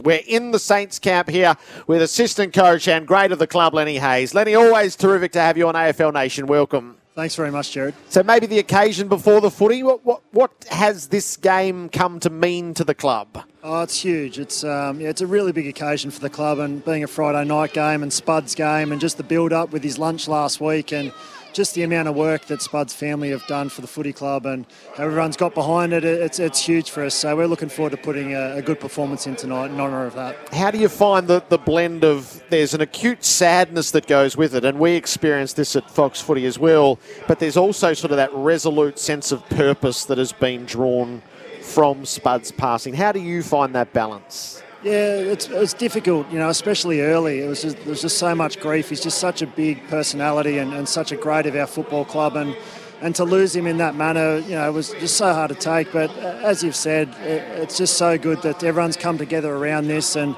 We're in the Saints camp here with assistant coach and great of the club, Lenny Hayes. Lenny, always terrific to have you on AFL Nation. Welcome. Thanks very much, Jared. So maybe the occasion before the footy. What what, what has this game come to mean to the club? Oh, it's huge. It's um, yeah, it's a really big occasion for the club, and being a Friday night game and Spud's game, and just the build up with his lunch last week, and just the amount of work that Spud's family have done for the footy club and everyone's got behind it, it's, it's huge for us. So we're looking forward to putting a, a good performance in tonight in honour of that. How do you find the, the blend of there's an acute sadness that goes with it, and we experience this at Fox Footy as well, but there's also sort of that resolute sense of purpose that has been drawn from Spud's passing. How do you find that balance? Yeah, it's, it's difficult, you know, especially early. It was just, there was just so much grief. He's just such a big personality and, and such a great of our football club. And, and to lose him in that manner, you know, was just so hard to take. But as you've said, it's just so good that everyone's come together around this and,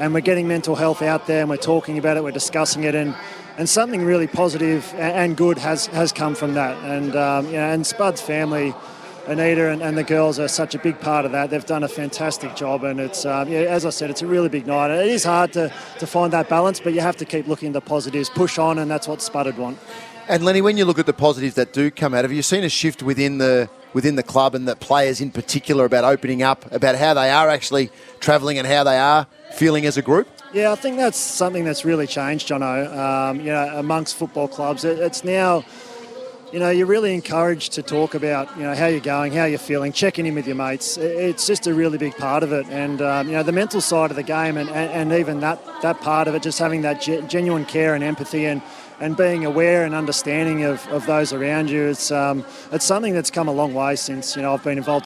and we're getting mental health out there and we're talking about it, we're discussing it. And, and something really positive and good has, has come from that. And, um, you know, and Spud's family Anita and, and, the girls are such a big part of that. They've done a fantastic job, and it's um, yeah, as I said, it's a really big night. It is hard to, to find that balance, but you have to keep looking at the positives, push on, and that's what Sputted want. And Lenny, when you look at the positives that do come out, have you seen a shift within the within the club and the players in particular about opening up, about how they are actually travelling and how they are feeling as a group? Yeah, I think that's something that's really changed, Jono. Um, you know, amongst football clubs, it, it's now you know, you're really encouraged to talk about, you know, how you're going, how you're feeling, checking in with your mates. It's just a really big part of it. And, um, you know, the mental side of the game and, and, and, even that, that part of it, just having that genuine care and empathy and, and being aware and understanding of, of those around you, it's, um, it's something that's come a long way since, you know, I've been involved